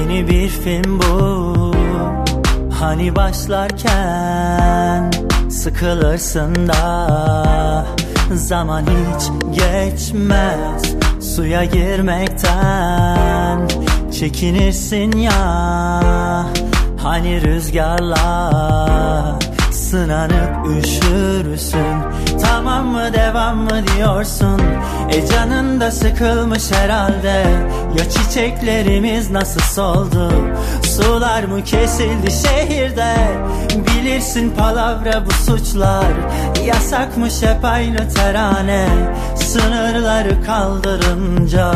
Yeni bir film bu. Hani başlarken Sıkılırsın da Zaman hiç geçmez Suya girmekten. Çekinirsin ya Hani rüzgarla Sınanıp üşürsün Tamam mı devam mı diyorsun? E canın da sıkılmış herhalde. Ya çiçeklerimiz nasıl soldu? Sular mı kesildi şehirde? Bilirsin palavra bu suçlar. Yasakmış hep aynı terane. Sınırları kaldırınca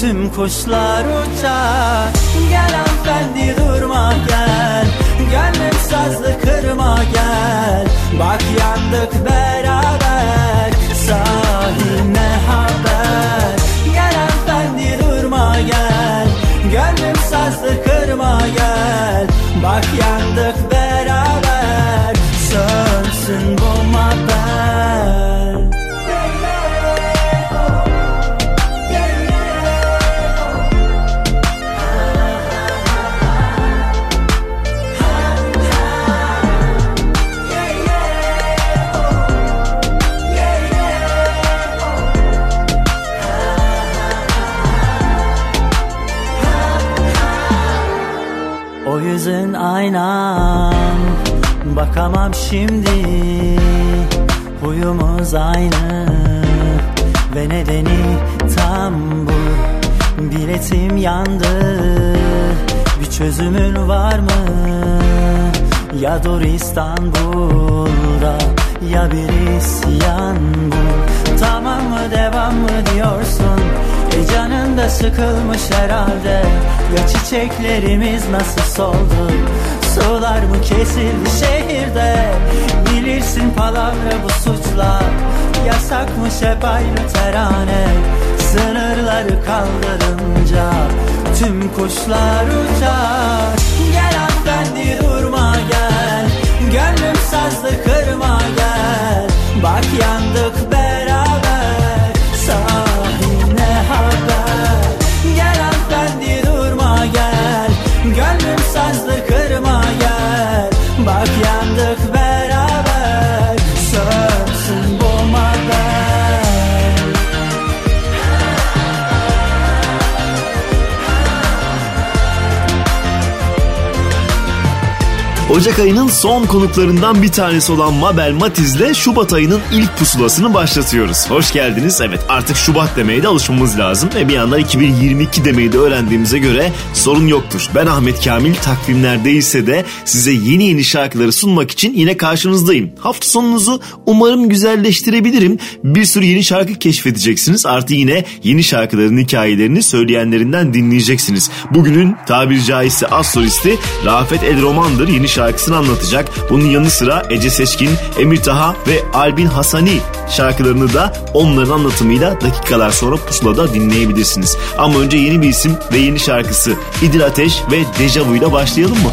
Tüm kuşlar uçar. Gel hanımefendi durma gel Gönlüm sazlı kırma gel. Bak yandık beraber. Sahiline haber. Gel hanımefendi durma gel. Gönlüm sazlı kırma gel. Bak yandık beraber. Sönsün bu aynan. Bakamam şimdi Huyumuz aynı. Ve nedeni tam bu Biletim yandı. Bir çözümün var mı? Ya dur İstanbul'da Ya bir isyan bu. Tamam mı devam mı diyorsun E canın da sıkılmış herhalde. Ya çiçeklerimiz nasıl soldu? Sular mı kesildi şehirde? Bilirsin palavra bu suçlar. Yasakmış hep aynı terane. Sınırları kaldırınca Tüm kuşlar uçar. Gel hanımefendi durma gel. Gönlüm sazlı kırma gel. Bak yandık Ocak ayının son konuklarından bir tanesi olan Mabel Matiz'le Şubat ayının ilk pusulasını başlatıyoruz. Hoş geldiniz. Evet artık Şubat demeye de alışmamız lazım ve bir yandan 2022 demeyi de öğrendiğimize göre sorun yoktur. Ben Ahmet Kamil takvimler değilse de size yeni yeni şarkıları sunmak için yine karşınızdayım. Hafta sonunuzu umarım güzelleştirebilirim. Bir sürü yeni şarkı keşfedeceksiniz. Artı yine yeni şarkıların hikayelerini söyleyenlerinden dinleyeceksiniz. Bugünün tabiri caizse az solisti Rafet El Roman'dır. Yeni şarkısını anlatacak. Bunun yanı sıra Ece Seçkin, Emir Taha ve Albin Hasani şarkılarını da onların anlatımıyla dakikalar sonra pusulada dinleyebilirsiniz. Ama önce yeni bir isim ve yeni şarkısı İdil Ateş ve Dejavu ile başlayalım mı?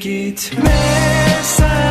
gitme sen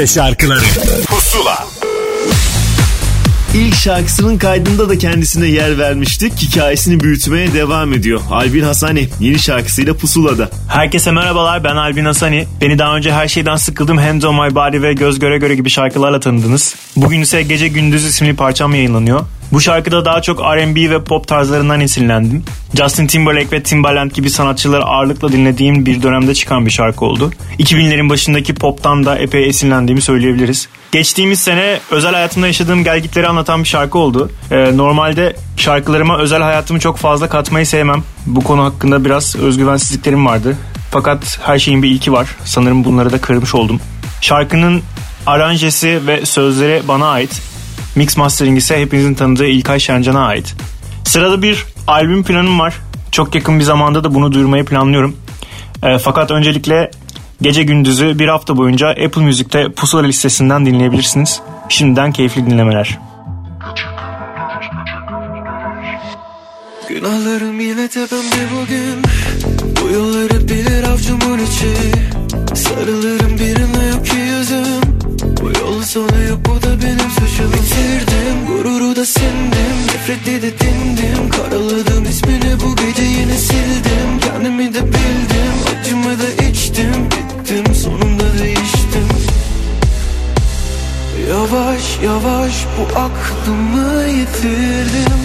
Türkçe şarkıları Pusula İlk şarkısının kaydında da kendisine yer vermiştik. Hikayesini büyütmeye devam ediyor. Albin Hasani yeni şarkısıyla Pusula'da. Herkese merhabalar ben Albin Hasani. Beni daha önce her şeyden sıkıldım Hands on My Body ve Göz Göre Göre gibi şarkılarla tanıdınız. Bugün ise Gece Gündüz isimli parçam yayınlanıyor. Bu şarkıda daha çok R&B ve pop tarzlarından esinlendim. Justin Timberlake ve Timbaland gibi sanatçıları ağırlıkla dinlediğim bir dönemde çıkan bir şarkı oldu. 2000'lerin başındaki poptan da epey esinlendiğimi söyleyebiliriz. Geçtiğimiz sene özel hayatımda yaşadığım gelgitleri anlatan bir şarkı oldu. Ee, normalde şarkılarıma özel hayatımı çok fazla katmayı sevmem. Bu konu hakkında biraz özgüvensizliklerim vardı. Fakat her şeyin bir ilki var. Sanırım bunları da kırmış oldum. Şarkının aranjesi ve sözleri bana ait. Mix mastering ise hepinizin tanıdığı İlkay Şencan'a ait. Sırada bir albüm planım var. Çok yakın bir zamanda da bunu duyurmayı planlıyorum. E, fakat öncelikle gece gündüzü bir hafta boyunca Apple Müzik'te Pusula listesinden dinleyebilirsiniz. Şimdiden keyifli dinlemeler. Günahlarım yine tepemde bugün Bu yolları bilir avcumun içi Sarılırım birine yok ki yüzüm Bu yolun sonu yok bu da benim suçum Bitirdim gururu da sindim Nefreti de dindim. Karaladım ismini bu gece yine sildim. Kendimi de bildim Acımı da içtim. Bittim sonunda değiştim. Yavaş yavaş bu aklımı yitirdim.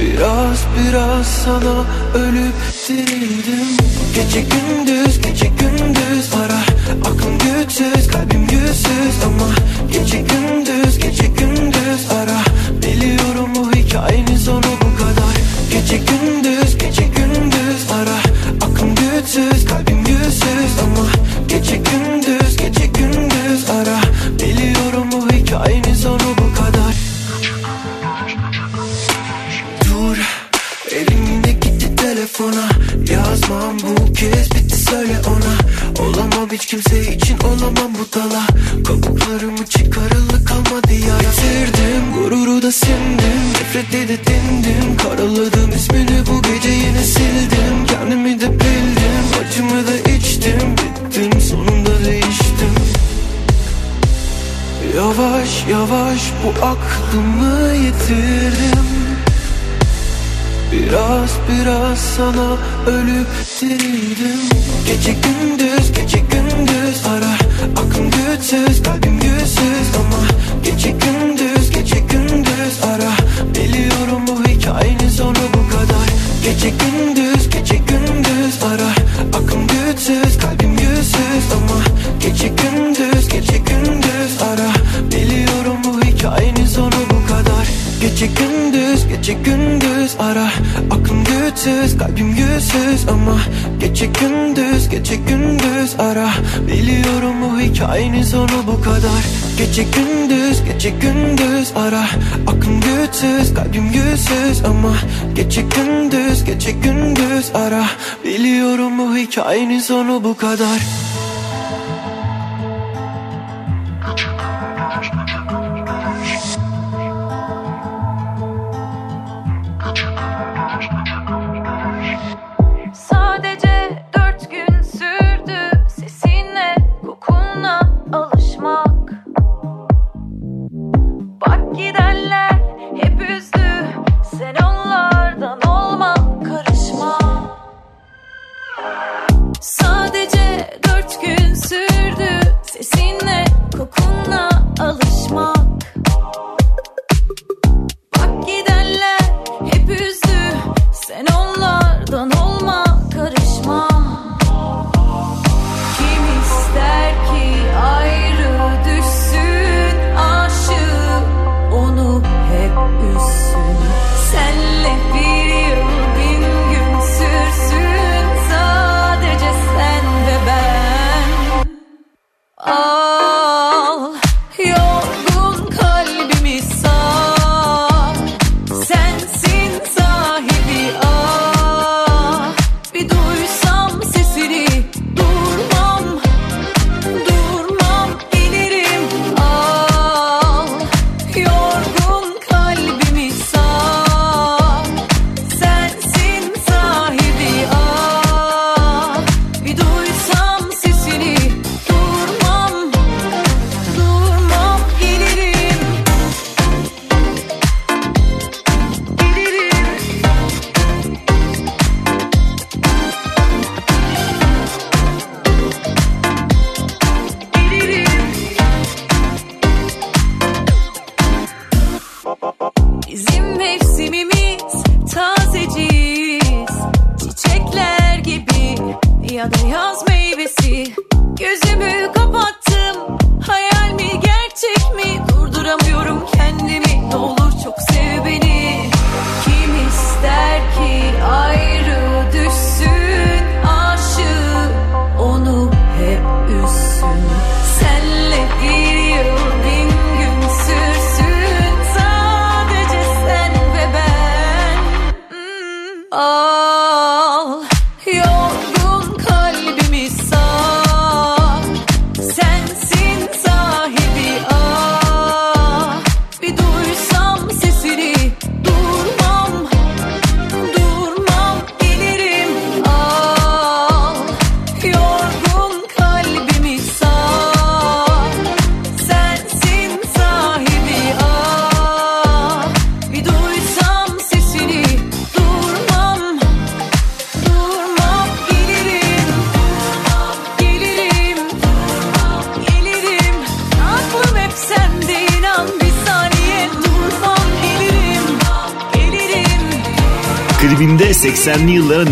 Biraz biraz sana ölüp dirildim. Gece gündüz gece gündüz ara Aklım güçsüz kalbim güçsüz ama Gece gündüz gece gündüz ara. Biliyorum bu hikayenin sonu bu kadar. Gece gündüz gece gündüz ara. Aklım güçsüz kalbim güçsüz ama Gece gündüz gece gündüz ara. Biliyorum bu hikayenin sonu bu hiç kimse için olamam bu dala. Kabuklarımı çıkarılı kalmadı ya Bitirdim gururu da sindim. Nefrete de dindim. Karaladım ismini bu gece yine sildim. Kendimi de bildim Acımı da içtim. Bittim sonunda değiştim. Yavaş yavaş bu aklımı yitirdim. Biraz biraz sana ölüp dirildim. Gece gündüz gece gündüz ara Aklım güçsüz kalbim güçsüz. Ama Gece gündüz gece gündüz ara Biliyorum bu hikayenin sonu bu kadar. Gece gündüz gece gündüz ara Aklım güçsüz kalbim güçsüz. Ama Gece gündüz gece gündüz ara Biliyorum bu hikayenin sonu bu kadar. Gece gündüz gece gündüz ara Güçsüz kalbim güçsüz ama Gece gündüz gece gündüz ara. Biliyorum bu hikayenin sonu bu kadar. Gece gündüz gece gündüz ara. Aklım güçsüz kalbim güçsüz ama Gece gündüz gece gündüz ara. Biliyorum bu hikayenin sonu bu kadar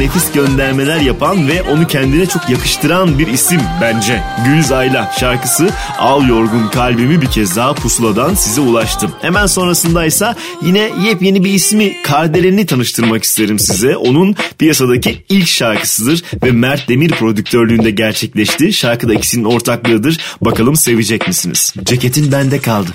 nefis göndermeler yapan ve onu kendine çok yakıştıran bir isim bence. Gülzayla şarkısı Al Yorgun Kalbimi bir kez daha pusuladan size ulaştım. Hemen sonrasındaysa yine yepyeni bir ismi Kardelen'i tanıştırmak isterim size. Onun piyasadaki ilk şarkısıdır ve Mert Demir prodüktörlüğünde gerçekleşti. Şarkıda ikisinin ortaklığıdır. Bakalım sevecek misiniz? Ceketin bende kaldı.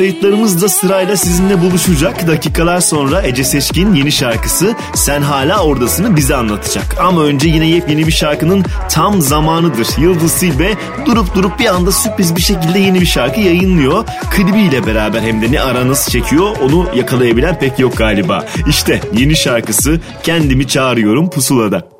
Kayıtlarımız da sırayla sizinle buluşacak. Dakikalar sonra Ece Seçkin yeni şarkısı Sen Hala Oradasını bize anlatacak. Ama önce yine yepyeni bir şarkının tam zamanıdır. Yıldız Silbe durup durup bir anda sürpriz bir şekilde yeni bir şarkı yayınlıyor. Klibiyle beraber hem de ne ara nasıl çekiyor onu yakalayabilen pek yok galiba. İşte yeni şarkısı Kendimi Çağırıyorum Pusula'da.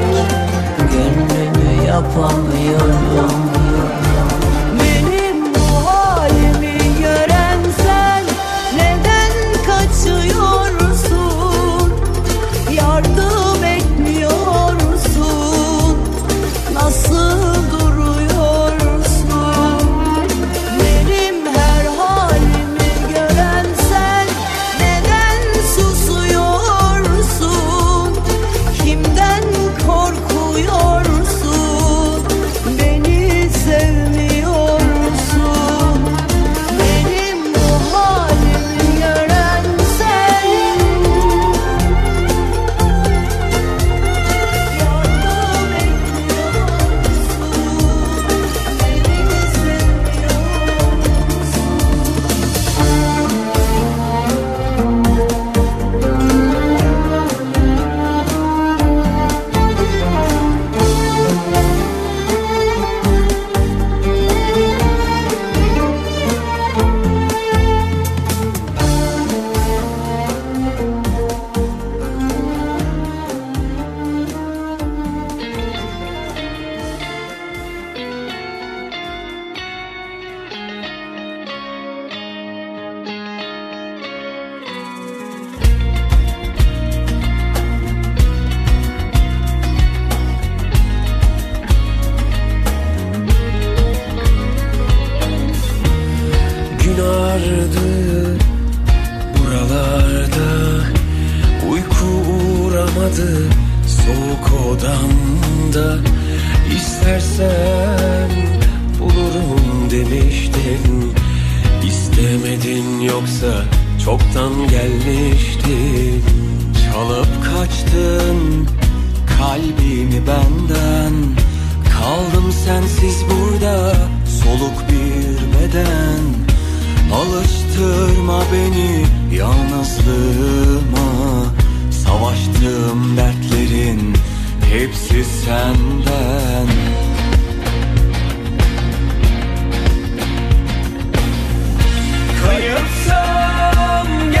Soğuk Alıştırma beni yalnızlığıma. Savaştığım dertlerin hepsi senden. Kayıpsam gel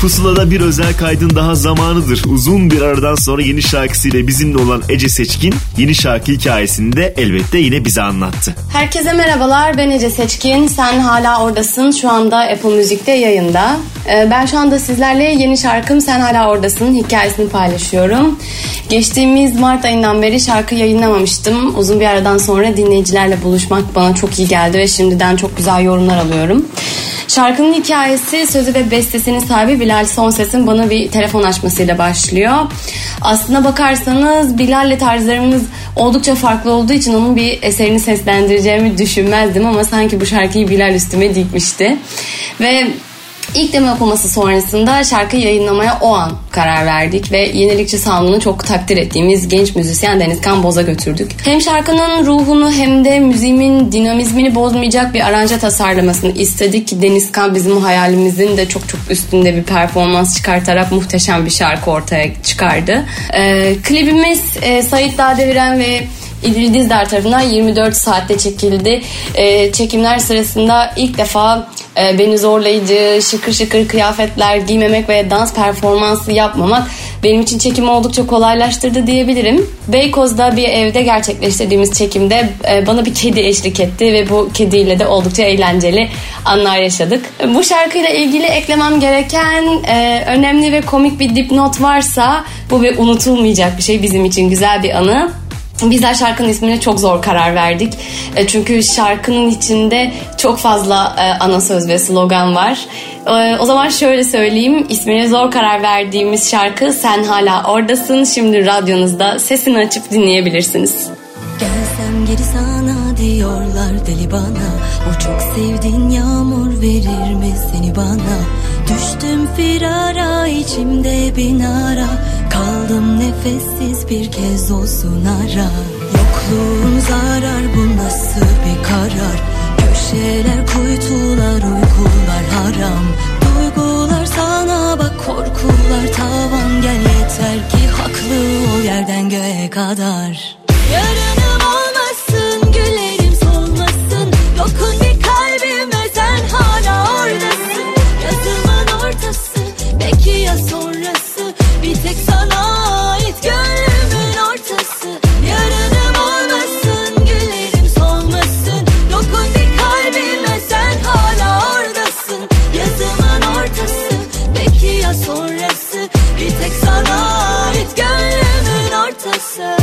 Pusula'da bir özel kaydın daha zamanıdır. Uzun bir aradan sonra yeni şarkısıyla bizimle olan Ece Seçkin yeni şarkı hikayesini de elbette yine bize anlattı. Herkese merhabalar ben Ece Seçkin. Sen hala oradasın. Şu anda Apple Müzik'te yayında. Ee, Ben şu anda sizlerle yeni şarkım Sen Hala Oradasın hikayesini paylaşıyorum. Geçtiğimiz Mart ayından beri şarkı yayınlamamıştım. Uzun bir aradan sonra dinleyicilerle buluşmak bana çok iyi geldi ve şimdiden çok güzel yorumlar alıyorum. Şarkının hikayesi sözü ve bestesinin sahibi Bilal Sonses'in bana bir telefon açmasıyla başlıyor. Aslına bakarsanız Bilal'le tarzlarımız oldukça farklı olduğu için onun bir eserini seslendireceğimi düşünmezdim ama sanki bu şarkıyı Bilal üstüme dikmişti. Ve İlk demo okuması sonrasında şarkı yayınlamaya o an karar verdik ve yenilikçi sound'unu çok takdir ettiğimiz genç müzisyen Denizkan Boz'a götürdük. Hem şarkının ruhunu hem de müziğimin dinamizmini bozmayacak bir aranje tasarlamasını istedik ki Denizkan bizim hayalimizin de çok çok üstünde bir performans çıkartarak muhteşem bir şarkı ortaya çıkardı. Ee, klibimiz e, Sait Dağdeviren ve İdil Dizdar tarafından 24 saatte çekildi. Ee, çekimler sırasında ilk defa e, beni zorlayıcı, şıkır şıkır kıyafetler giymemek ve dans performansı yapmamak benim için çekimi oldukça kolaylaştırdı diyebilirim. Beykoz'da bir evde gerçekleştirdiğimiz çekimde e, bana bir kedi eşlik etti ve bu kediyle de oldukça eğlenceli anlar yaşadık. Bu şarkıyla ilgili eklemem gereken e, önemli ve komik bir dipnot varsa bu bir unutulmayacak bir şey bizim için güzel bir anı. Bizler şarkının ismine çok zor karar verdik. E, çünkü şarkının içinde çok fazla e, ana söz ve slogan var. E, o zaman şöyle söyleyeyim. İsmine zor karar verdiğimiz şarkı Sen Hala Oradasın. Şimdi radyonuzda sesini açıp dinleyebilirsiniz. Gelsem geri sana diyorlar deli bana O çok sevdiğin yağmur verir mi seni bana? Düştüm firara içimde bin ara Kaldım nefessiz bir kez olsun ara. Yokluğun zarar bu nasıl bir karar? Köşeler kuytular uykular haram. Duygular sana bak korkular tavan. Gel yeter ki haklı ol yerden göğe kadar. Yarınım olmasın gülerim solmasın. Dokun belki ya sonrası? Bir tek sana ait gönlümün ortası. Yarınım olmasın gülerim solmasın. Dokun bir kalbime sen hala oradasın. Yazımın ortası. Belki ya sonrası? Bir tek sana ait gönlümün ortası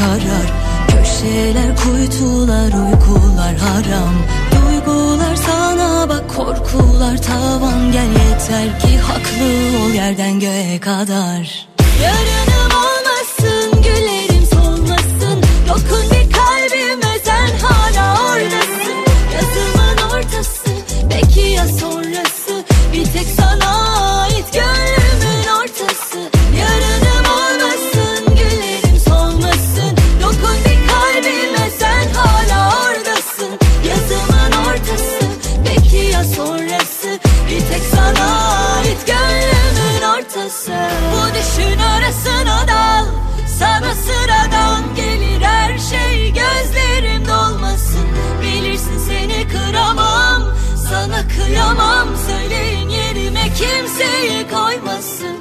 karar. Köşeler kuytular uykular haram. Duygular sana bak korkular tavan. Gel yeter ki haklı ol yerden göğe kadar. Yarınım olmasın Kıyamam Söyleyin yerime kimseyi koymasın.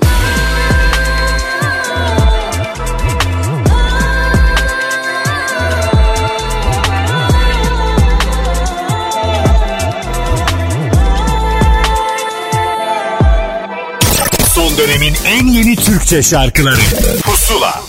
Son dönemin en yeni Türkçe şarkıları. Pusula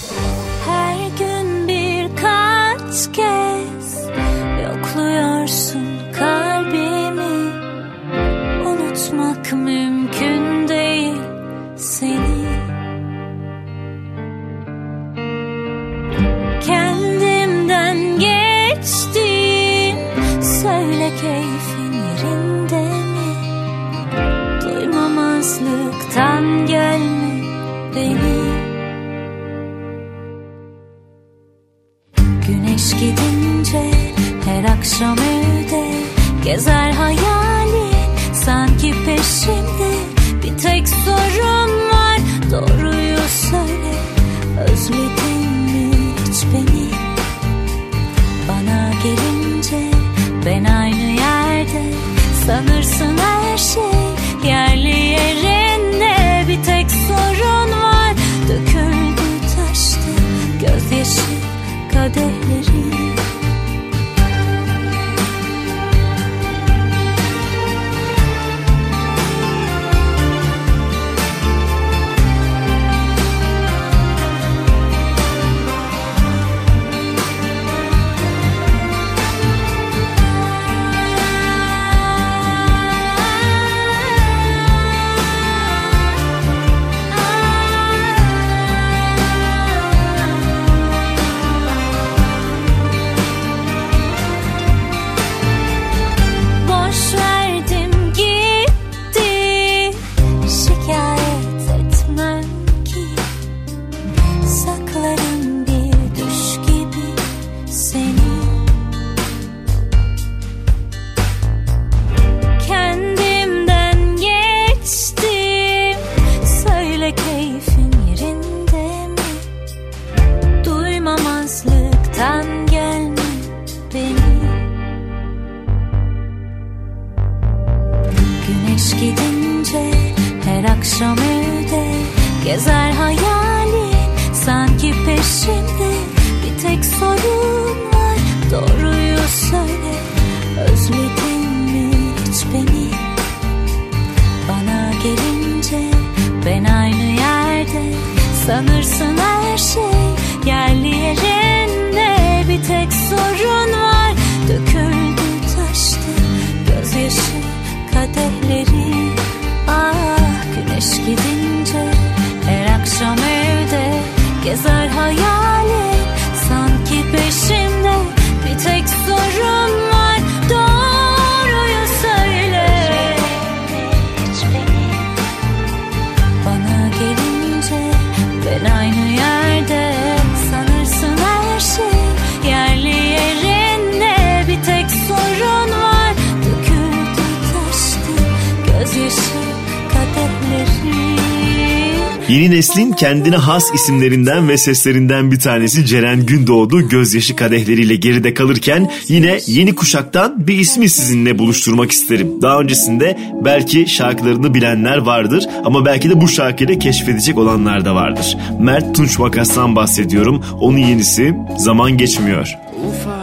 kendine has isimlerinden ve seslerinden bir tanesi Ceren Gündoğdu gözyaşı kadehleriyle geride kalırken yine yeni kuşaktan bir ismi sizinle buluşturmak isterim. Daha öncesinde belki şarkılarını bilenler vardır ama belki de bu şarkıyla keşfedecek olanlar da vardır. Mert Tunç Makas'tan bahsediyorum. Onun yenisi Zaman Geçmiyor. Dertli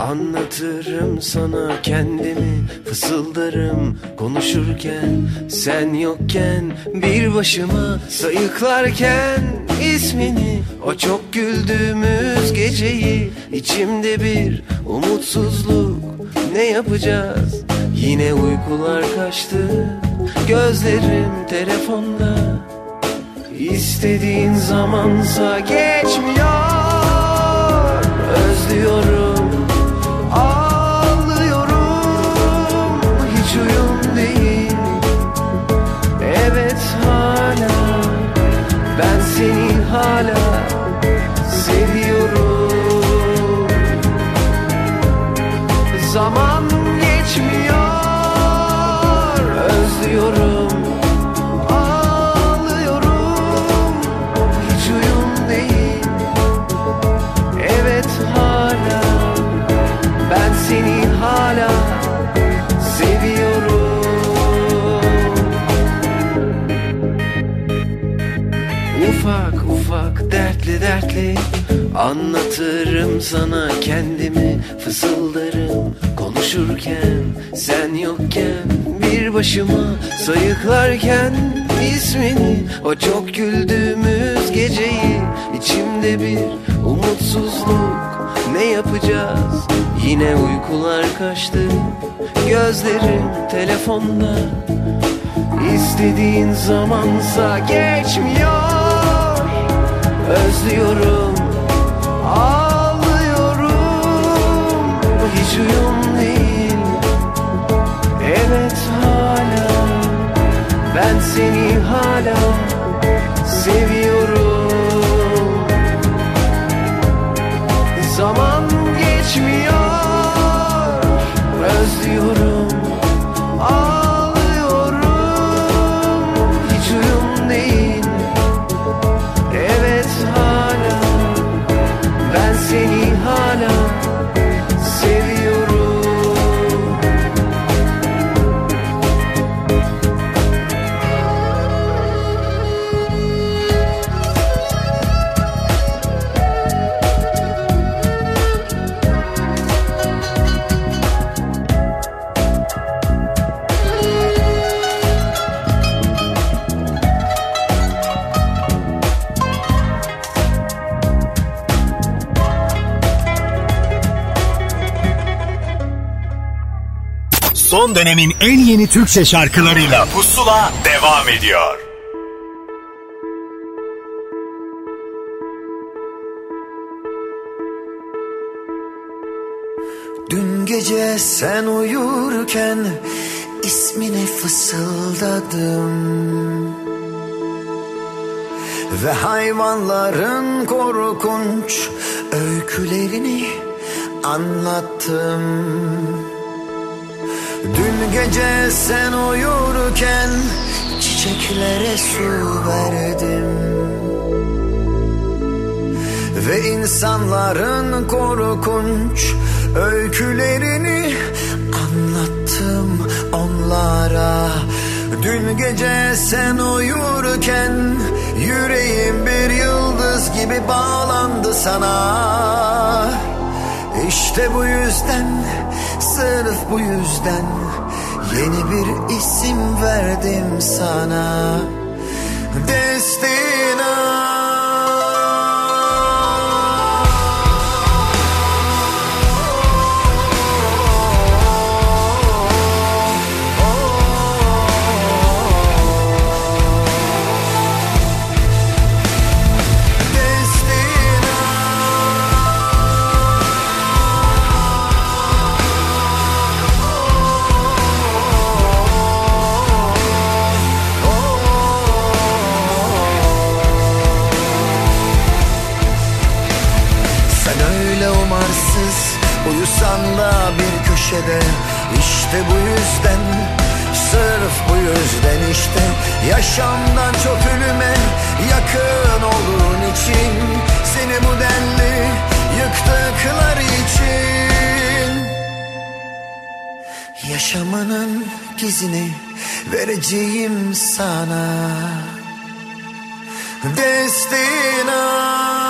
Anlatırım sana kendimi Fısıldarım konuşurken. Sen yokken bir başıma Sayıklarken ismini O çok güldüğümüz geceyi içimde bir umutsuzluk. Ne yapacağız? Yine uykular kaçtı Gözlerim telefonda. İstediğin zamansa geçmiyor Özlüyorum Anlatırım sana kendimi Fısıldarım. Konuşurken Sen yokken bir başıma Sayıklarken ismini O çok güldüğümüz geceyi içimde bir umutsuzluk. Ne yapacağız? Yine uykular kaçtı. Gözlerim telefonda. İstediğin zamansa geçmiyor. Özlüyorum Ağlıyorum Hiç uyum değil. Evet hala Ben seni hala Seviyorum Son dönemin en yeni Türkçe şarkılarıyla. Pusula devam ediyor. Dün gece sen uyurken ismini fısıldadım. Ve hayvanların korkunç öykülerini anlattım Dün gece sen uyurken çiçeklere su verdim. Ve insanların korkunç öykülerini anlattım onlara. Dün gece sen uyurken Yüreğim bir yıldız gibi bağlandı sana. İşte bu yüzden Sırf bu yüzden Yeni bir isim verdim sana. Destina işte bu yüzden Sırf bu yüzden işte Yaşamdan çok ölüme yakın olduğun için Seni bu denli yıktıklar için. Yaşamanın gizini vereceğim sana. Destina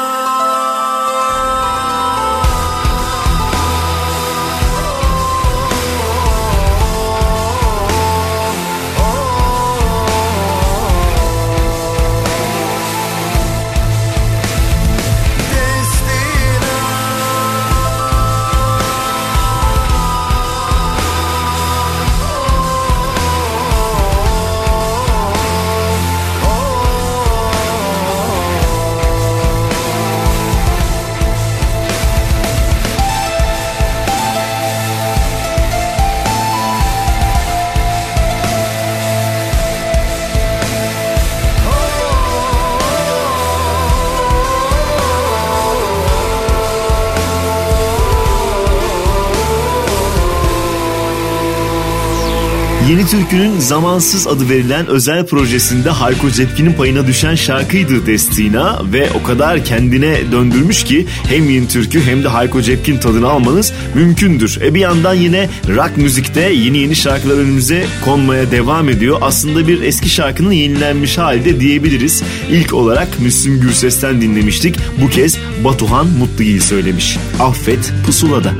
Yeni Türkü'nün Zamansız adı verilen özel projesinde Hayko Cepkin'in payına düşen şarkıydı Destina ve o kadar kendine döndürmüş ki hem Yeni Türkü hem de Hayko Cepkin tadını almanız mümkündür. E bir yandan yine rock müzikte yeni yeni şarkılar önümüze konmaya devam ediyor. Aslında bir eski şarkının yenilenmiş halde diyebiliriz. İlk olarak Müslüm Gürses'ten dinlemiştik. Bu kez Batuhan Mutlugil söylemiş. Affet Pusula'da.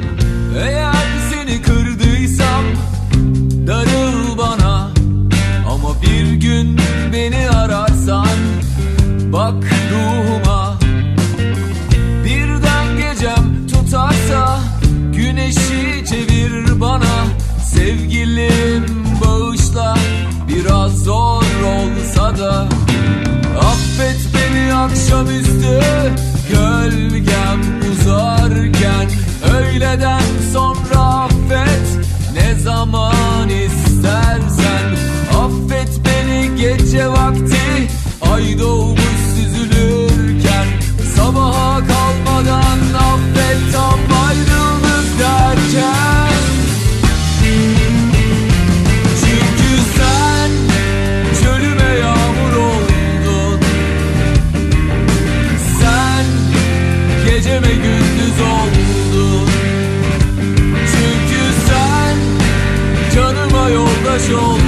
Eğer seni kırdıysam bak ruhuma. Birden gecem tutarsa güneşi çevir bana. Sevgilim bağışla biraz zor olsa da. Affet beni akşamüstü gölgem uzarken. Öğleden sonra affet ne zaman your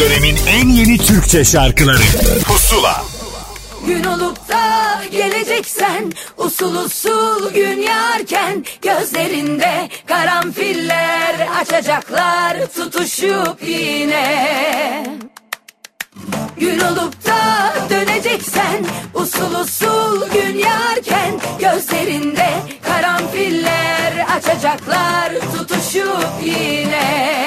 dönemin en yeni Türkçe şarkıları. Pusula. Gün olup da geleceksen Usul usul gün yarken Gözlerinde karanfiller Açacaklar tutuşup yine. Gün olup da döneceksen Usul usul gün yarken Gözlerinde karanfiller Açacaklar tutuşup yine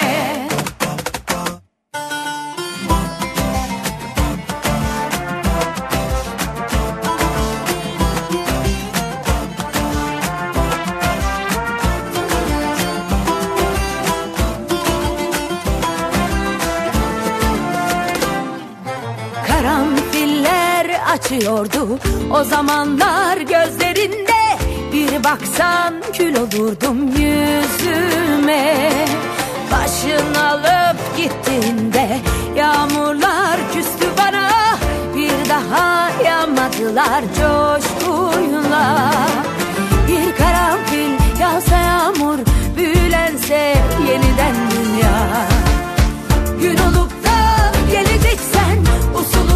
Açıyordu o zamanlar gözlerinde Bir baksan kül olurdum yüzüme. Başın alıp gittiğinde yağmurlar küstü bana. Bir daha yağmadılar coşkuyla. Bir karanfil yağsa yağmur büyülense yeniden dünya. Gün olup da geleceksen usul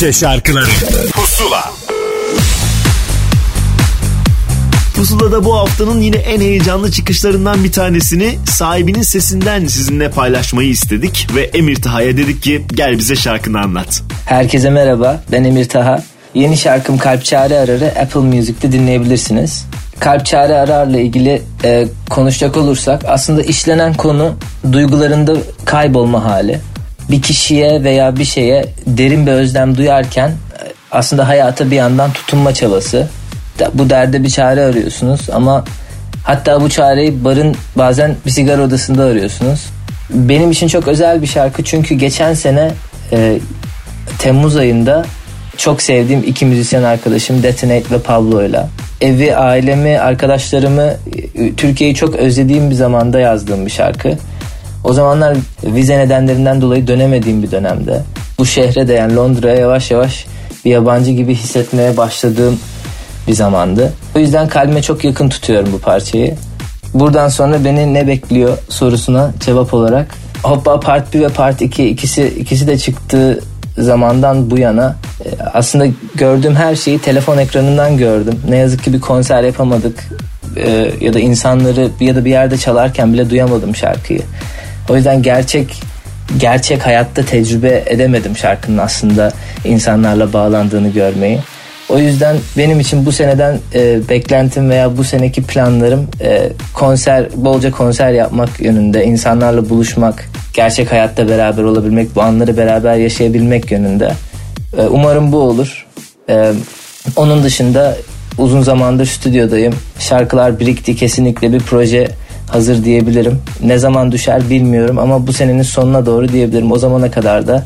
Türkçe şarkıları Pusula Pusula'da bu haftanın yine en heyecanlı çıkışlarından bir tanesini sahibinin sesinden sizinle paylaşmayı istedik ve Emir Taha'ya dedik ki gel bize şarkını anlat. Herkese merhaba, ben Emir Taha. Yeni şarkım Kalp Çare Arar'ı Apple Music'te dinleyebilirsiniz. Kalp Çare Arar'la ilgili e, konuşacak olursak aslında işlenen konu duygularında kaybolma hali. Bir kişiye veya bir şeye derin bir özlem duyarken aslında hayata bir yandan tutunma çabası. Bu derde bir çare arıyorsunuz ama hatta bu çareyi barın bazen bir sigara odasında arıyorsunuz. Benim için çok özel bir şarkı çünkü geçen sene e, Temmuz ayında çok sevdiğim iki müzisyen arkadaşım Detonate ve Pablo'yla evi, ailemi, arkadaşlarımı, e, Türkiye'yi çok özlediğim bir zamanda yazdığım bir şarkı. O zamanlar vize nedenlerinden dolayı dönemediğim bir dönemde. bu şehre de yani Londra'ya yavaş yavaş bir yabancı gibi hissetmeye başladığım bir zamandı. O yüzden kalbime çok yakın tutuyorum bu parçayı. Buradan sonra beni ne bekliyor sorusuna cevap olarak Hoppa Part 1 ve Part 2 ikisi ikisi de çıktığı zamandan bu yana e, aslında gördüğüm her şeyi telefon ekranından gördüm. Ne yazık ki bir konser yapamadık e, ya da insanları ya da bir yerde çalarken bile duyamadım şarkıyı. O yüzden gerçek gerçek hayatta tecrübe edemedim şarkının aslında insanlarla bağlandığını görmeyi. O yüzden benim için bu seneden e, beklentim veya bu seneki planlarım e, konser, bolca konser yapmak yönünde, insanlarla buluşmak, gerçek hayatta beraber olabilmek, bu anları beraber yaşayabilmek yönünde. E, umarım bu olur. E, onun dışında uzun zamandır stüdyodayım. Şarkılar birikti, kesinlikle bir proje hazır diyebilirim. Ne zaman düşer bilmiyorum ama bu senenin sonuna doğru diyebilirim. O zamana kadar da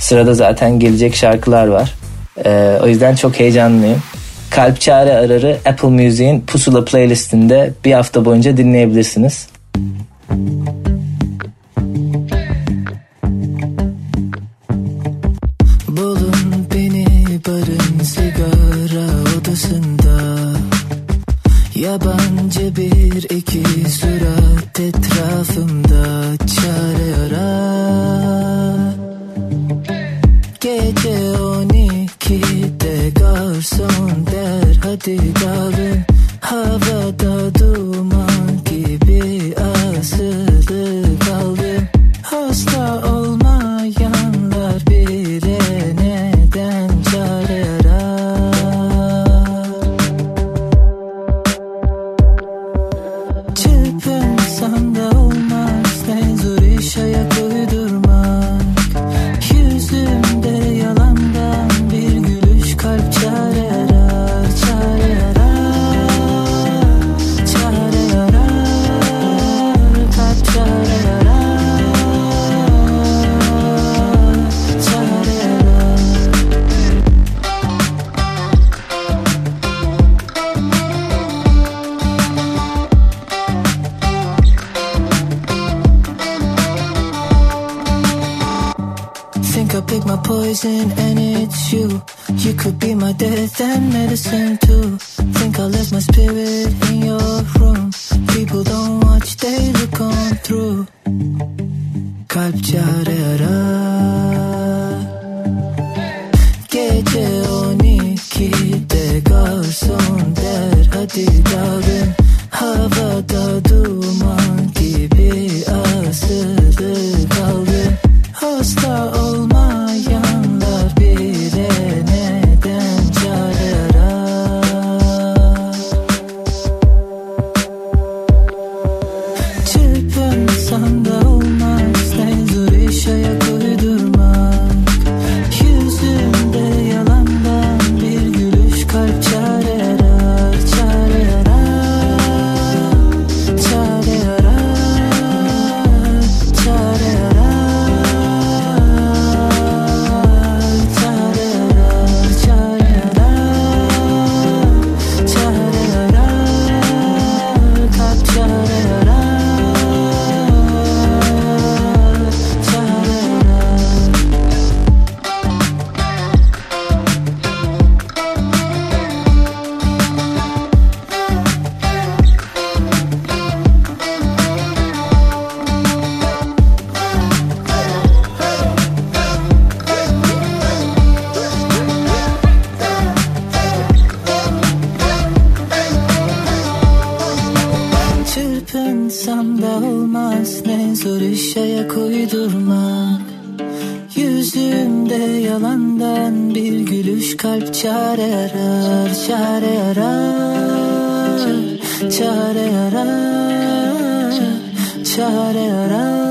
sırada zaten gelecek şarkılar var. Ee, o yüzden çok heyecanlıyım. Kalp Çare Arar'ı Apple Music'in Pusula playlistinde bir hafta boyunca dinleyebilirsiniz. Bulun çare arar Çare arar Çare arar Çare arar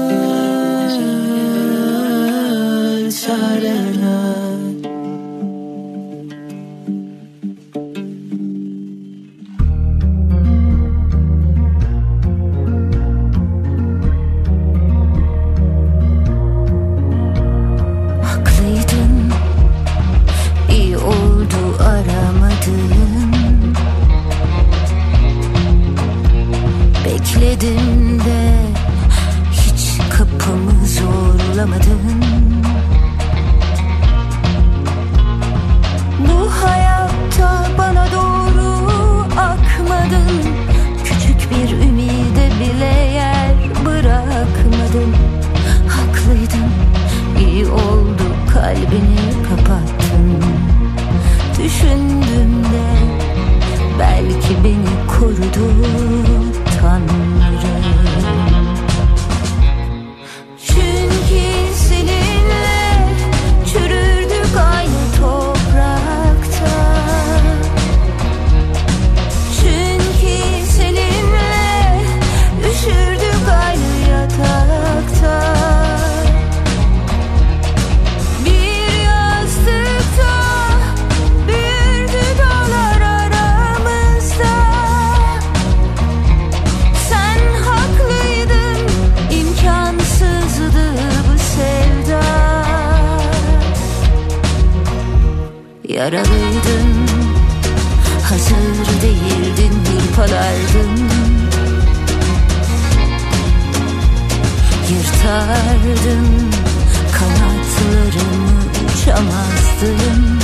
uçamazdım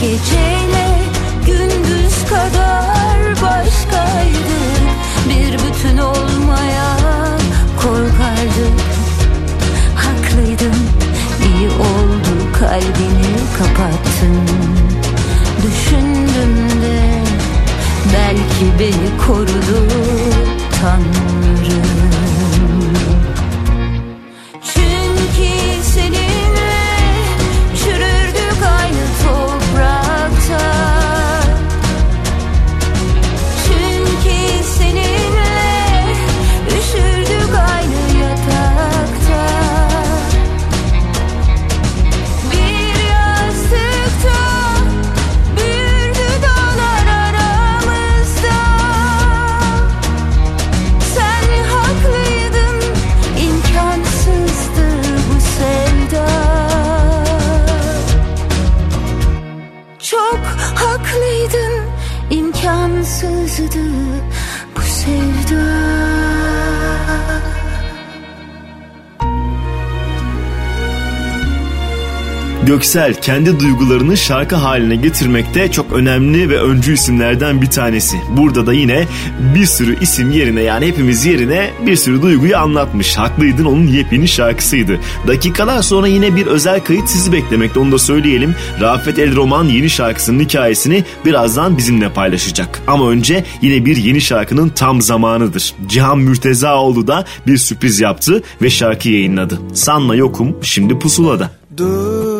Geceyle gündüz kadar başkaydık Bir bütün olmaya korkardık Haklıydın iyi oldu kalbini kapattın. Düşündüm de belki beni korudu Tanrım Çok haklıydın imkansızdı bu sevda Göksel kendi duygularını şarkı haline getirmekte çok önemli ve öncü isimlerden bir tanesi. Burada da yine bir sürü isim yerine yani hepimiz yerine bir sürü duyguyu anlatmış. Haklıydın onun yepyeni şarkısıydı. Dakikalar sonra yine bir özel kayıt sizi beklemekte onu da söyleyelim. Rafet El Roman yeni şarkısının hikayesini birazdan bizimle paylaşacak. Ama önce yine bir yeni şarkının tam zamanıdır. Cihan Mürtezaoğlu da bir sürpriz yaptı ve şarkı yayınladı. Sanma yokum şimdi pusulada. Dönmez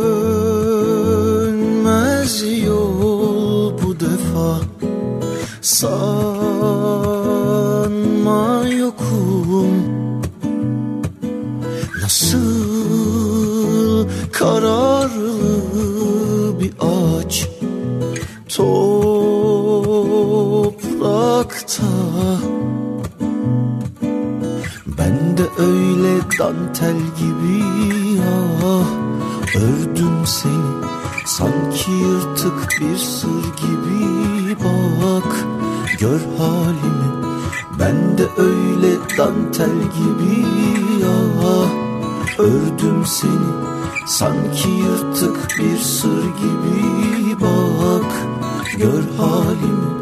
Toprakta. Ben de öyle dantel gibi ah Ördüm seni. Sanki yırtık bir sır gibi bak Gör halimi. Ben de öyle dantel gibi ah Ördüm seni. Sanki yırtık bir sır gibi bak Gör halimi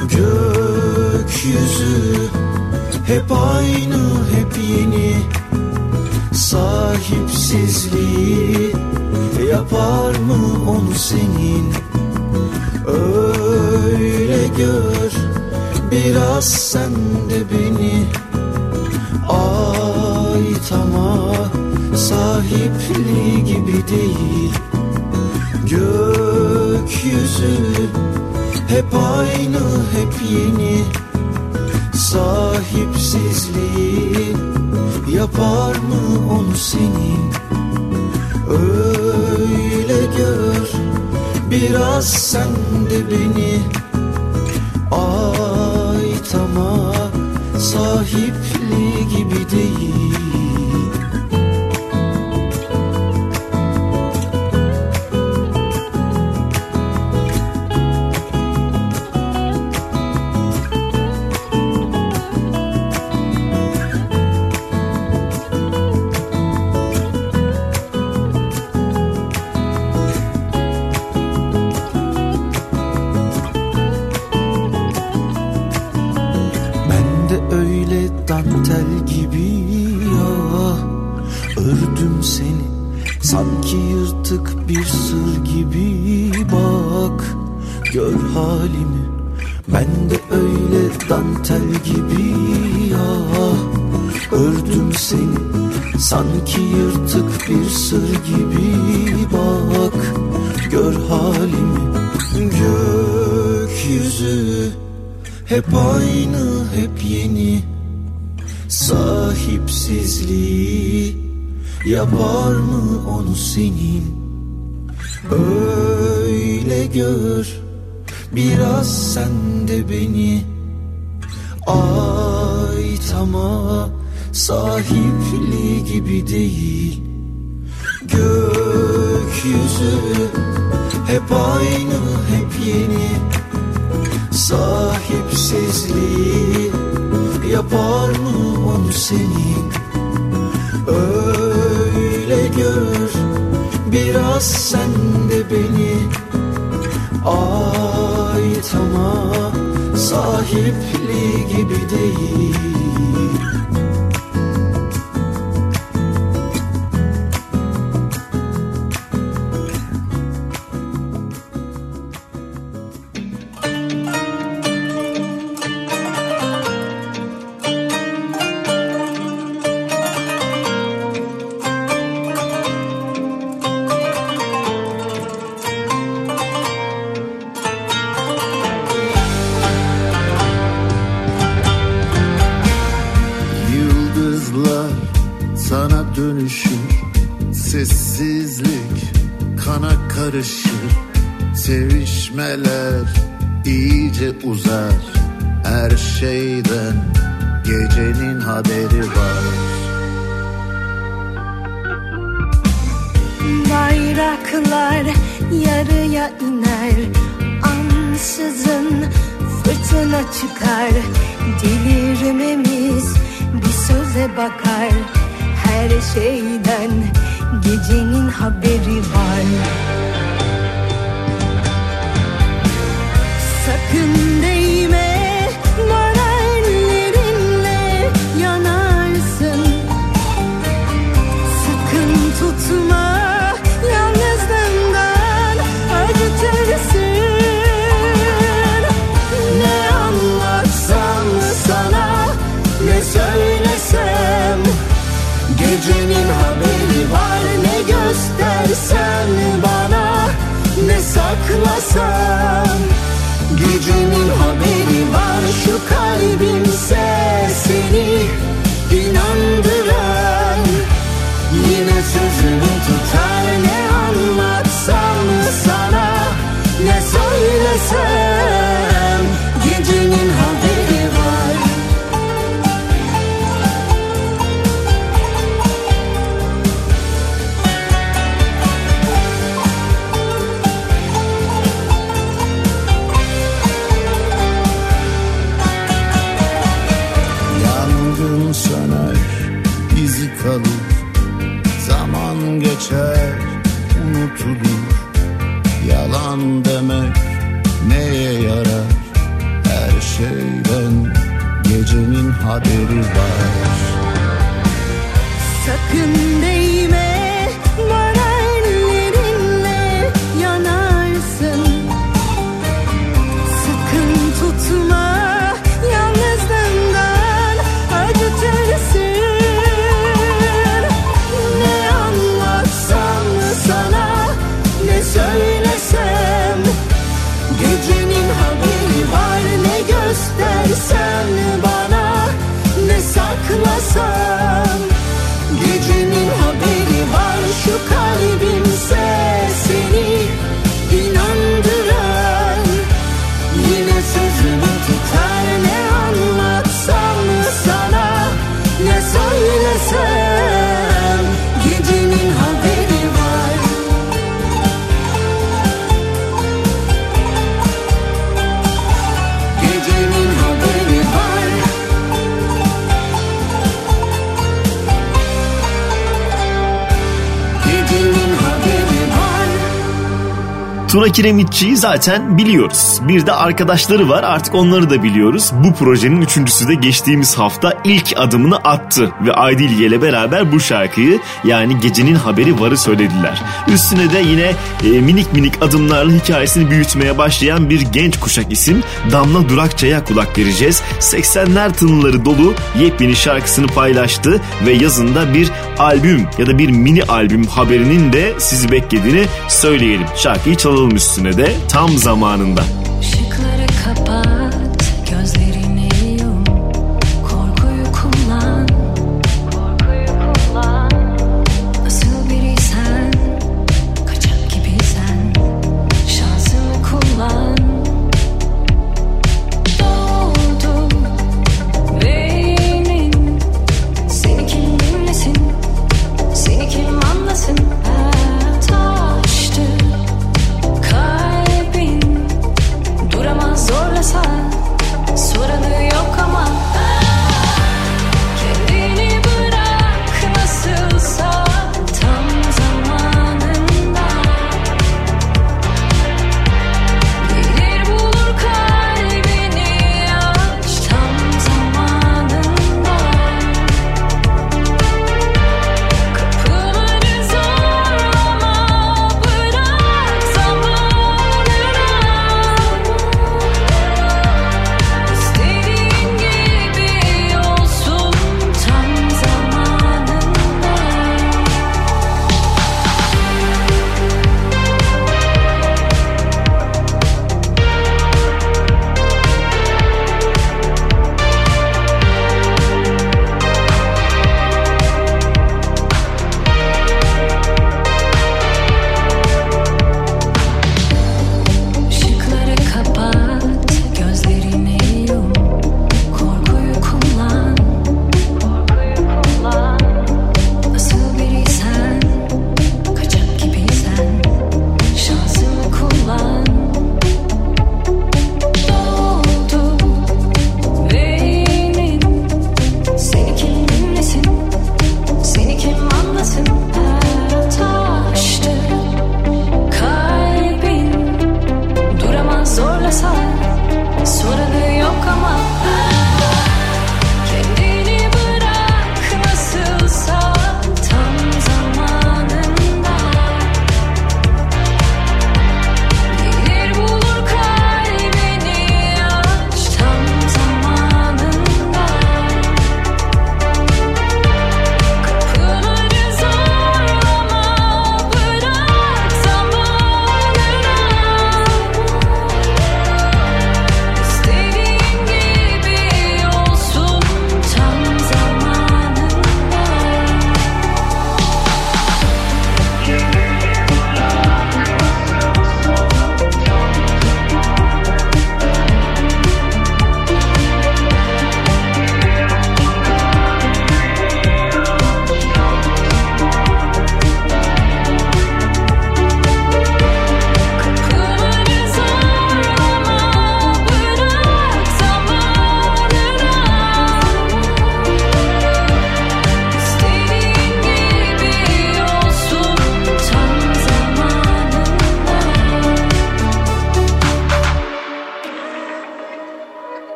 gökyüzü. Hep aynı hep yeni. Sahipsizliği yapar mı onu senin? Öyle gör biraz sen de beni. Ait ama sahipliği gibi değil. Gökyüzü hep aynı hep yeni. Sahipsizliği yapar mı onu senin Öyle gör biraz sen de beni. Ait ama sahipliği gibi değil Ben de öyle dantel gibi ya Ördüm seni. Sanki yırtık bir sır gibi bak Gör halimi. Gökyüzü Hep aynı hep yeni. Sahipsizliği Yapar mı onu senin? Öyle gör Biraz sen de beni Ait ama Sahipliği gibi değil. Gökyüzü Hep aynı hep yeni. Sahipsizliği Yapar mı onu senin Öyle gör Biraz sen de beni Ait ama Sahipliği gibi değil Kiremitçi'yi zaten biliyoruz. Bir de arkadaşları var artık onları da biliyoruz. Bu projenin üçüncüsü de geçtiğimiz hafta ilk adımını attı. Ve Aydilge ile beraber bu şarkıyı yani gecenin haberi varı söylediler. Üstüne de yine e, minik minik adımlarla hikayesini büyütmeye başlayan bir genç kuşak isim Damla Durakça'ya kulak vereceğiz. 80'ler tınıları dolu yepyeni şarkısını paylaştı ve yazında bir albüm ya da bir mini albüm haberinin de sizi beklediğini söyleyelim. Şarkıyı çalalım üstüne de tam zamanında.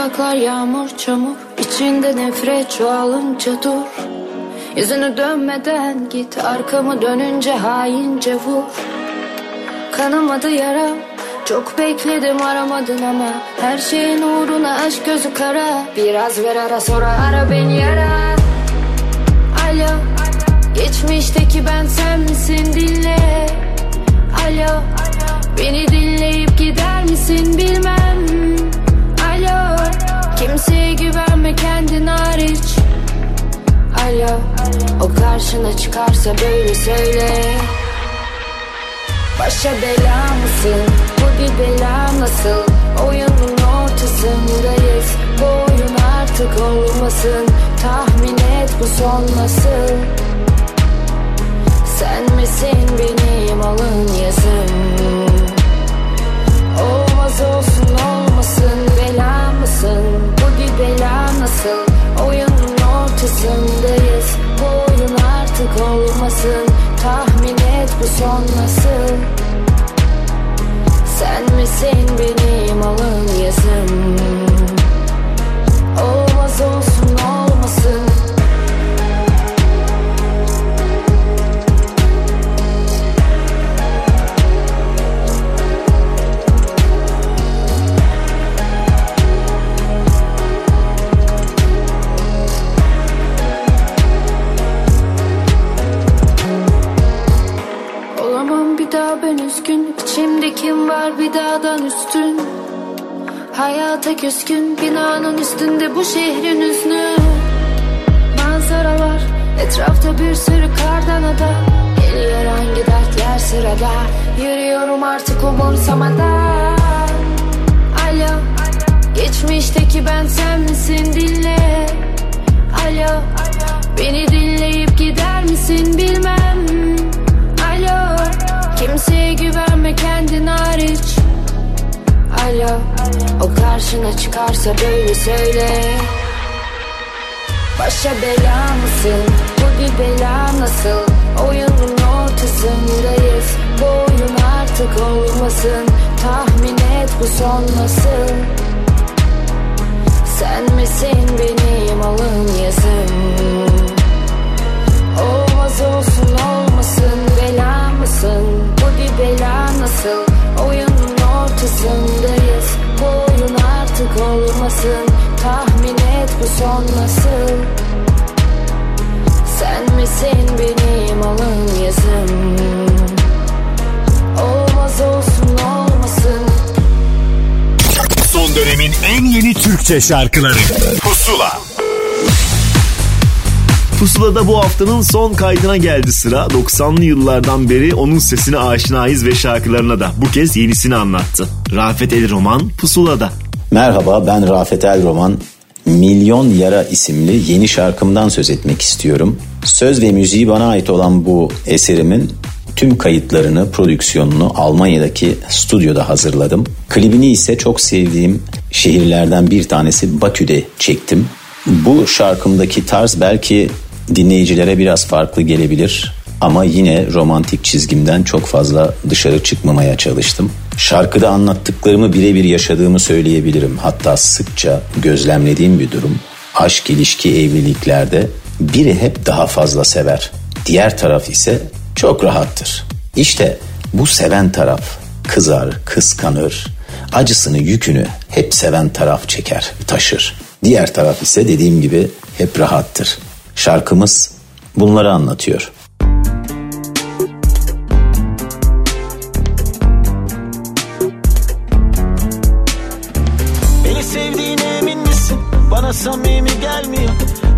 Sokaklar yağmur çamur içinde nefret çoğalınca dur. Yüzünü dönmeden git arkamı dönünce haince vur. Kanamadı yaram çok bekledim aramadın ama. Her şeyin uğruna aşk gözü kara. Biraz ver ara sonra ara beni yara. Alo Geçmişteki ben sen misin dinle. Alo Alo O karşına çıkarsa böyle söyle Başa bela mısın? Bu bir bela nasıl? Oyunun ortasındayız Bu oyun artık olmasın Tahmin et bu son nasıl? Sen misin benim alın yazım? Olmaz olsun olmasın Bela mısın? Bu bir bela nasıl? ortasındayız. Bu oyun artık olmasın. Tahmin et bu son nasıl? Sen misin benim alın yazım? Olmaz olsun üzgün. İçimde kim var bir dağdan üstün? Hayata küskün Binanın üstünde bu şehrin hüznü. Manzaralar Etrafta bir sürü kardan ada. Geliyor hangi dertler sırada? Yürüyorum artık umursamadan Alo Geçmişteki ben sen misin dinle. Alo Beni dinleyip gider misin bilmem Kimseye güvenme kendin hariç Alo O karşına çıkarsa böyle söyle Başa bela mısın? Bu bir bela nasıl? Oyunun ortasındayız Bu oyun artık olmasın Tahmin et bu son nasıl? Sen misin benim alın yazım? Olmaz olsun olmasın bela mısın? Bu bir bela nasıl? Oyunun ortasındayız Bu oyun artık olmasın Tahmin et bu son nasıl? Sen misin benim alın yazım? Olmaz olsun olmasın Son dönemin en yeni Türkçe şarkıları Pusula Pusula'da bu haftanın son kaydına geldi sıra. 90'lı yıllardan beri onun sesine aşinayız ve şarkılarına da bu kez yenisini anlattı. Rafet El Roman Pusula'da. Merhaba ben Rafet El Roman. Milyon Yara isimli yeni şarkımdan söz etmek istiyorum. Söz ve müziği bana ait olan bu eserimin tüm kayıtlarını, prodüksiyonunu Almanya'daki stüdyoda hazırladım. Klibini ise çok sevdiğim şehirlerden bir tanesi Bakü'de çektim. Bu şarkımdaki tarz belki dinleyicilere biraz farklı gelebilir ama yine romantik çizgimden çok fazla dışarı çıkmamaya çalıştım. Şarkıda anlattıklarımı birebir yaşadığımı söyleyebilirim. Hatta sıkça gözlemlediğim bir durum. Aşk, ilişki, evliliklerde biri hep daha fazla sever. Diğer taraf ise çok rahattır. İşte bu seven taraf kızar, kıskanır, acısını, yükünü hep seven taraf çeker, taşır. Diğer taraf ise dediğim gibi hep rahattır. Şarkımız bunları anlatıyor. Beni sevdiğine emin misin? Bana samimi gelmiyor.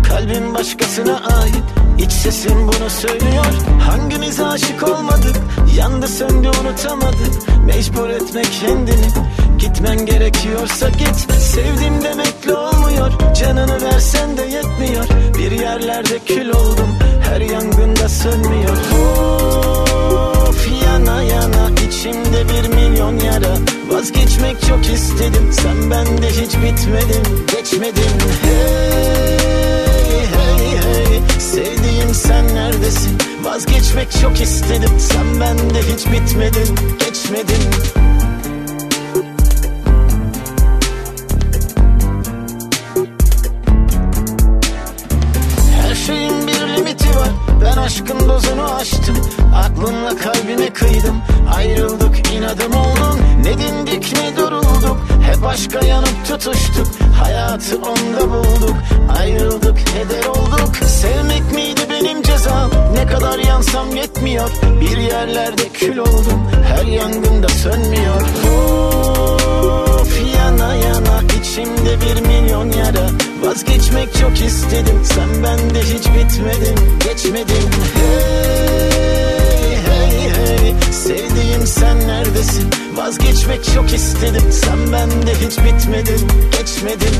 Kalbim başkasına ait. İç sesim bunu söylüyor. Hangimiz aşık olmadık? Yandı söndü unutamadık. Mecbur etmek kendini Gitmen gerekiyorsa git. Sevdim demekle olmuyor. Canını versen de yetmiyor. Bir yerlerde kül oldum. Her yangında sönmüyor. Of yana yana. İçimde bir milyon yara. Vazgeçmek çok istedim. Sen bende hiç bitmedin. Geçmedin. Hey hey hey. Sevdiğim sen neredesin? Vazgeçmek çok istedim. Sen bende hiç bitmedin. Geçmedin aşkın dozunu aştım Aklınla kalbime kıydım. Ayrıldık inadım oldun Ne dindik ne durulduk. Hep aşka yanıp tutuştuk. Hayatı onda bulduk. Ayrıldık heder olduk. Sevmek miydi benim cezam? Ne kadar yansam yetmiyor. Bir yerlerde kül oldum. Her yangında sönmüyor. Of yana yana içimde bir milyon yara. Vazgeçmek çok istedim Sen bende hiç bitmedin Geçmedin. Hey hey hey Sevdiğim sen neredesin? Vazgeçmek çok istedim Sen bende hiç bitmedin Geçmedin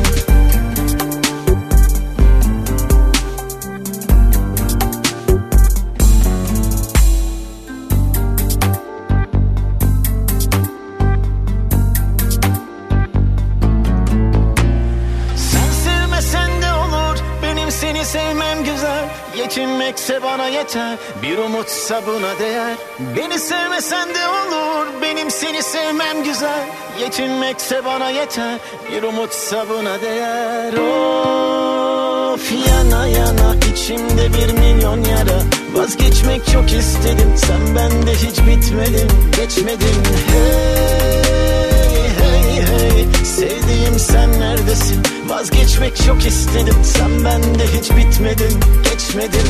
Yetinmekse bana yeter Bir umutsa buna değer. Beni sevmesen de olur Benim seni sevmem güzel. Yetinmekse bana yeter Bir umutsa buna değer. Of yana yana içimde bir milyon yara. Vazgeçmek çok istedim Sen bende hiç bitmedin. Geçmedin. Hey hey hey Sevdiğim sen neredesin? Vazgeçmek çok istedim. Sen bende hiç bitmedin Geçmedin.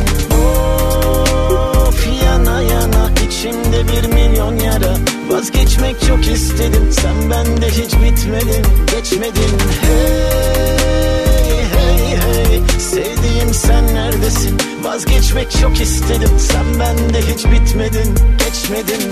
Of yana yana içimde bir milyon yara. Vazgeçmek çok istedim. Sen bende hiç bitmedin Geçmedin. Hey hey hey Sevdiğim sen neredesin? Vazgeçmek çok istedim. Sen bende hiç bitmedin Geçmedin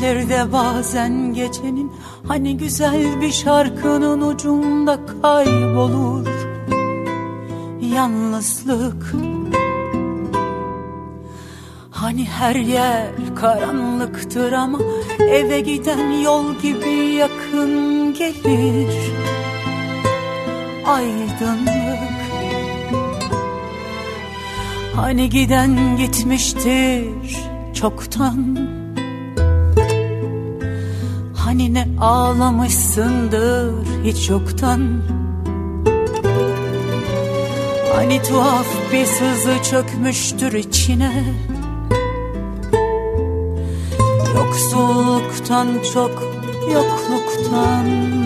De bazen gecenin Hani güzel bir şarkının ucunda kaybolur. Yalnızlık. Hani her yer karanlıktır ama Eve giden yol gibi yakın gelir. Aydınlık. Hani giden gitmiştir çoktan Hani ne ağlamışsındır hiç yoktan. Hani tuhaf bir sızı çökmüştür içine. Yoksulluktan çok yokluktan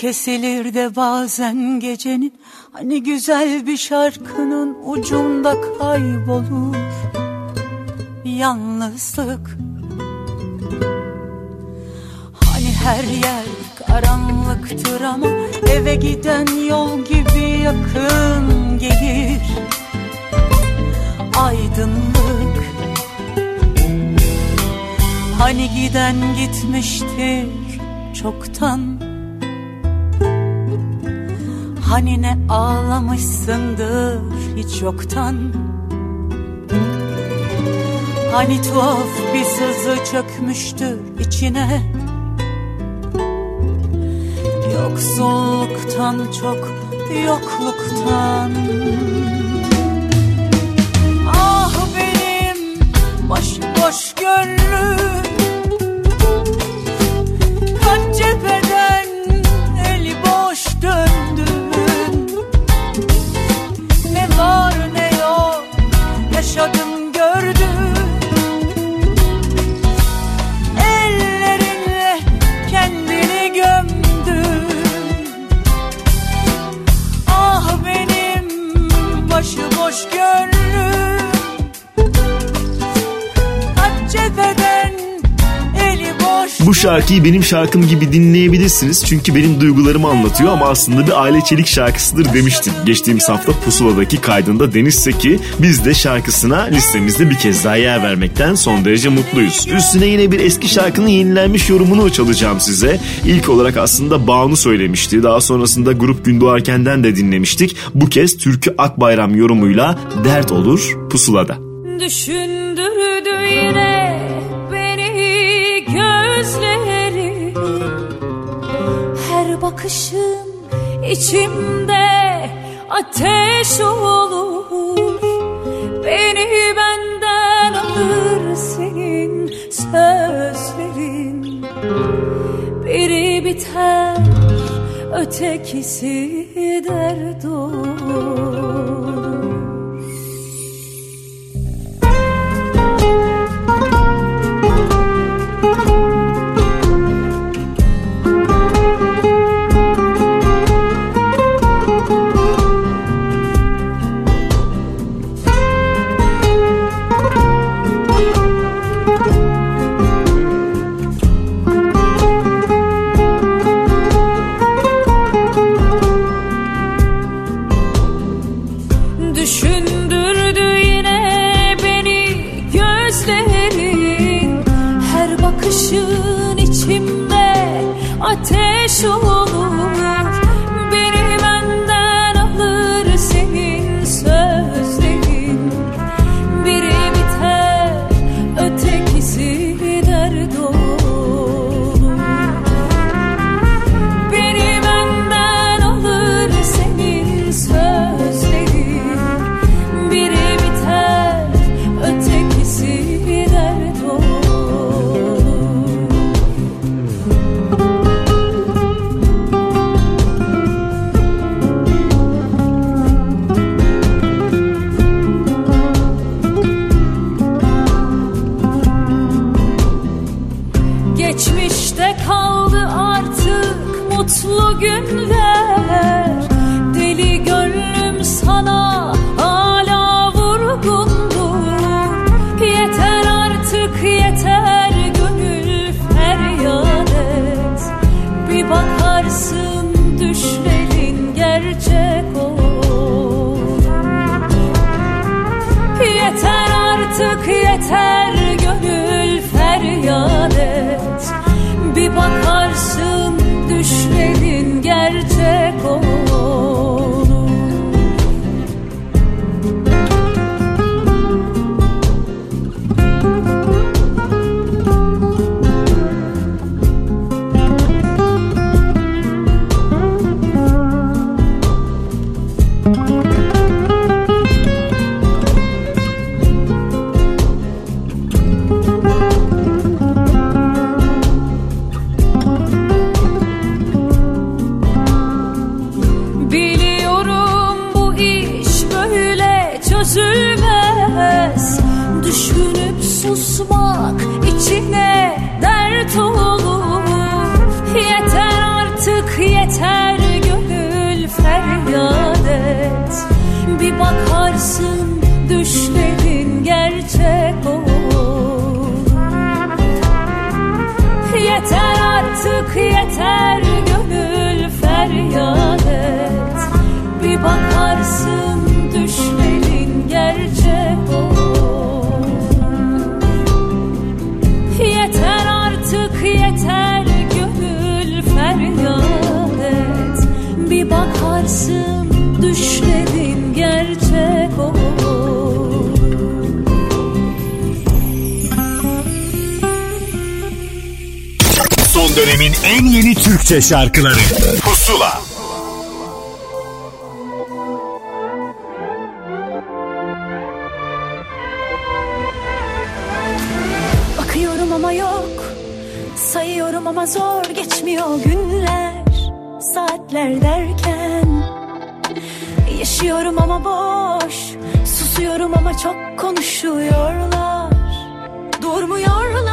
kesilir de bazen gecenin. Hani güzel bir şarkının ucunda kaybolur. Yalnızlık. Hani her yer karanlıktır ama Eve giden yol gibi yakın gelir. Aydınlık. Hani giden gitmiştir çoktan Hani ne ağlamışsındır hiç yoktan. Hani tuhaf bir sızı çökmüştür içine. Yoksulluktan çok yokluktan. Ah benim başıboş gönlüm. Kaç cepheden Bu şarkıyı benim şarkım gibi dinleyebilirsiniz. Çünkü benim duygularımı anlatıyor ama aslında bir Aile Çelik şarkısıdır demiştim. Geçtiğimiz hafta Pusula'daki kaydında Deniz Seki biz de şarkısına listemizde bir kez daha yer vermekten son derece mutluyuz. Üstüne yine bir eski şarkının yenilenmiş yorumunu çalacağım size. İlk olarak aslında Banu söylemişti. Daha sonrasında grup Gündoğarken'den de dinlemiştik. Bu kez Türkü Akbayram yorumuyla Dert Olur Pusula'da. Düşündürdü yine Bakışın içimde ateş olur. Beni benden alır senin sözlerin. Biri biter ötekisi dert olur ateş en yeni Türkçe şarkıları. Pusula. Bakıyorum ama yok. Sayıyorum ama zor geçmiyor günler Saatler derken. Yaşıyorum ama boş Susuyorum ama çok konuşuyorlar. Durmuyorlar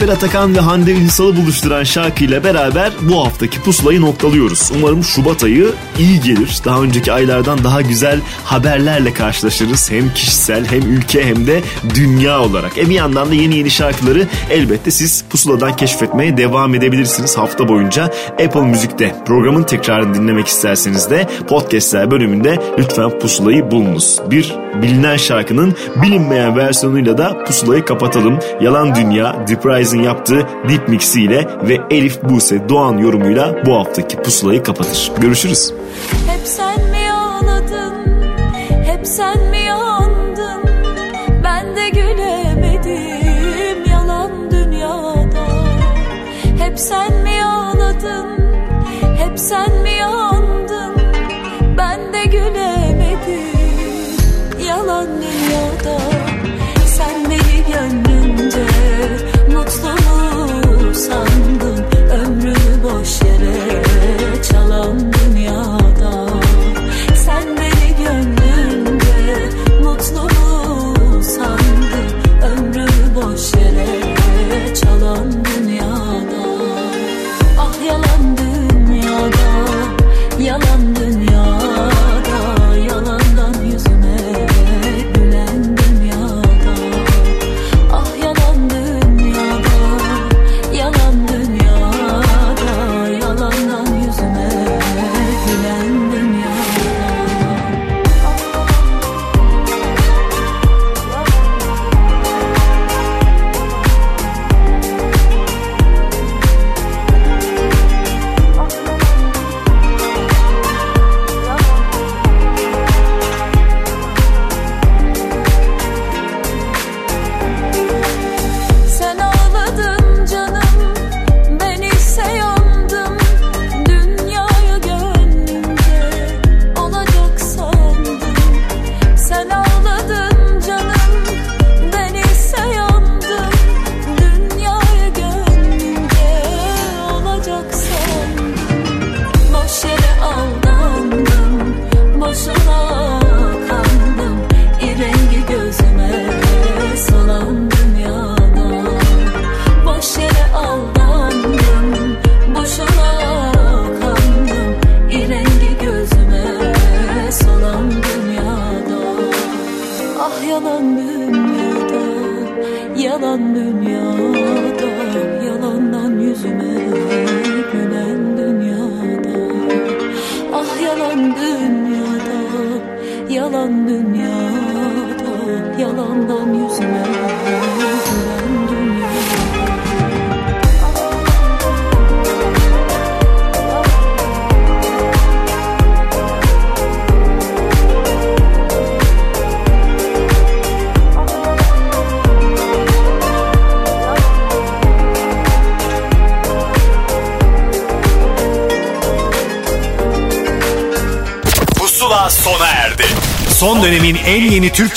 Alper Atakan ve Hande Ünsal'ı buluşturan şarkıyla beraber bu haftaki pusulayı noktalıyoruz. Umarım Şubat ayı iyi gelir. Daha önceki aylardan daha güzel haberlerle karşılaşırız. Hem kişisel hem ülke hem de dünya olarak. E bir yandan da yeni yeni şarkıları elbette siz pusuladan keşfetmeye devam edebilirsiniz hafta boyunca Apple Müzik'te. Programın tekrarını dinlemek isterseniz de podcastler bölümünde lütfen pusulayı bulunuz. Bir bilinen şarkının bilinmeyen versiyonuyla da pusulayı kapatalım. Yalan Dünya, Deep Rising yaptığı Deep Mix'iyle ve Elif Buse Doğan yorumuyla bu haftaki pusulayı kapatır. Görüşürüz. Hep sen mi ağladın? Hep sen mi yandın? Ben de gülemedim yalan dünyada. Hep sen mi ağladın? Hep sen mi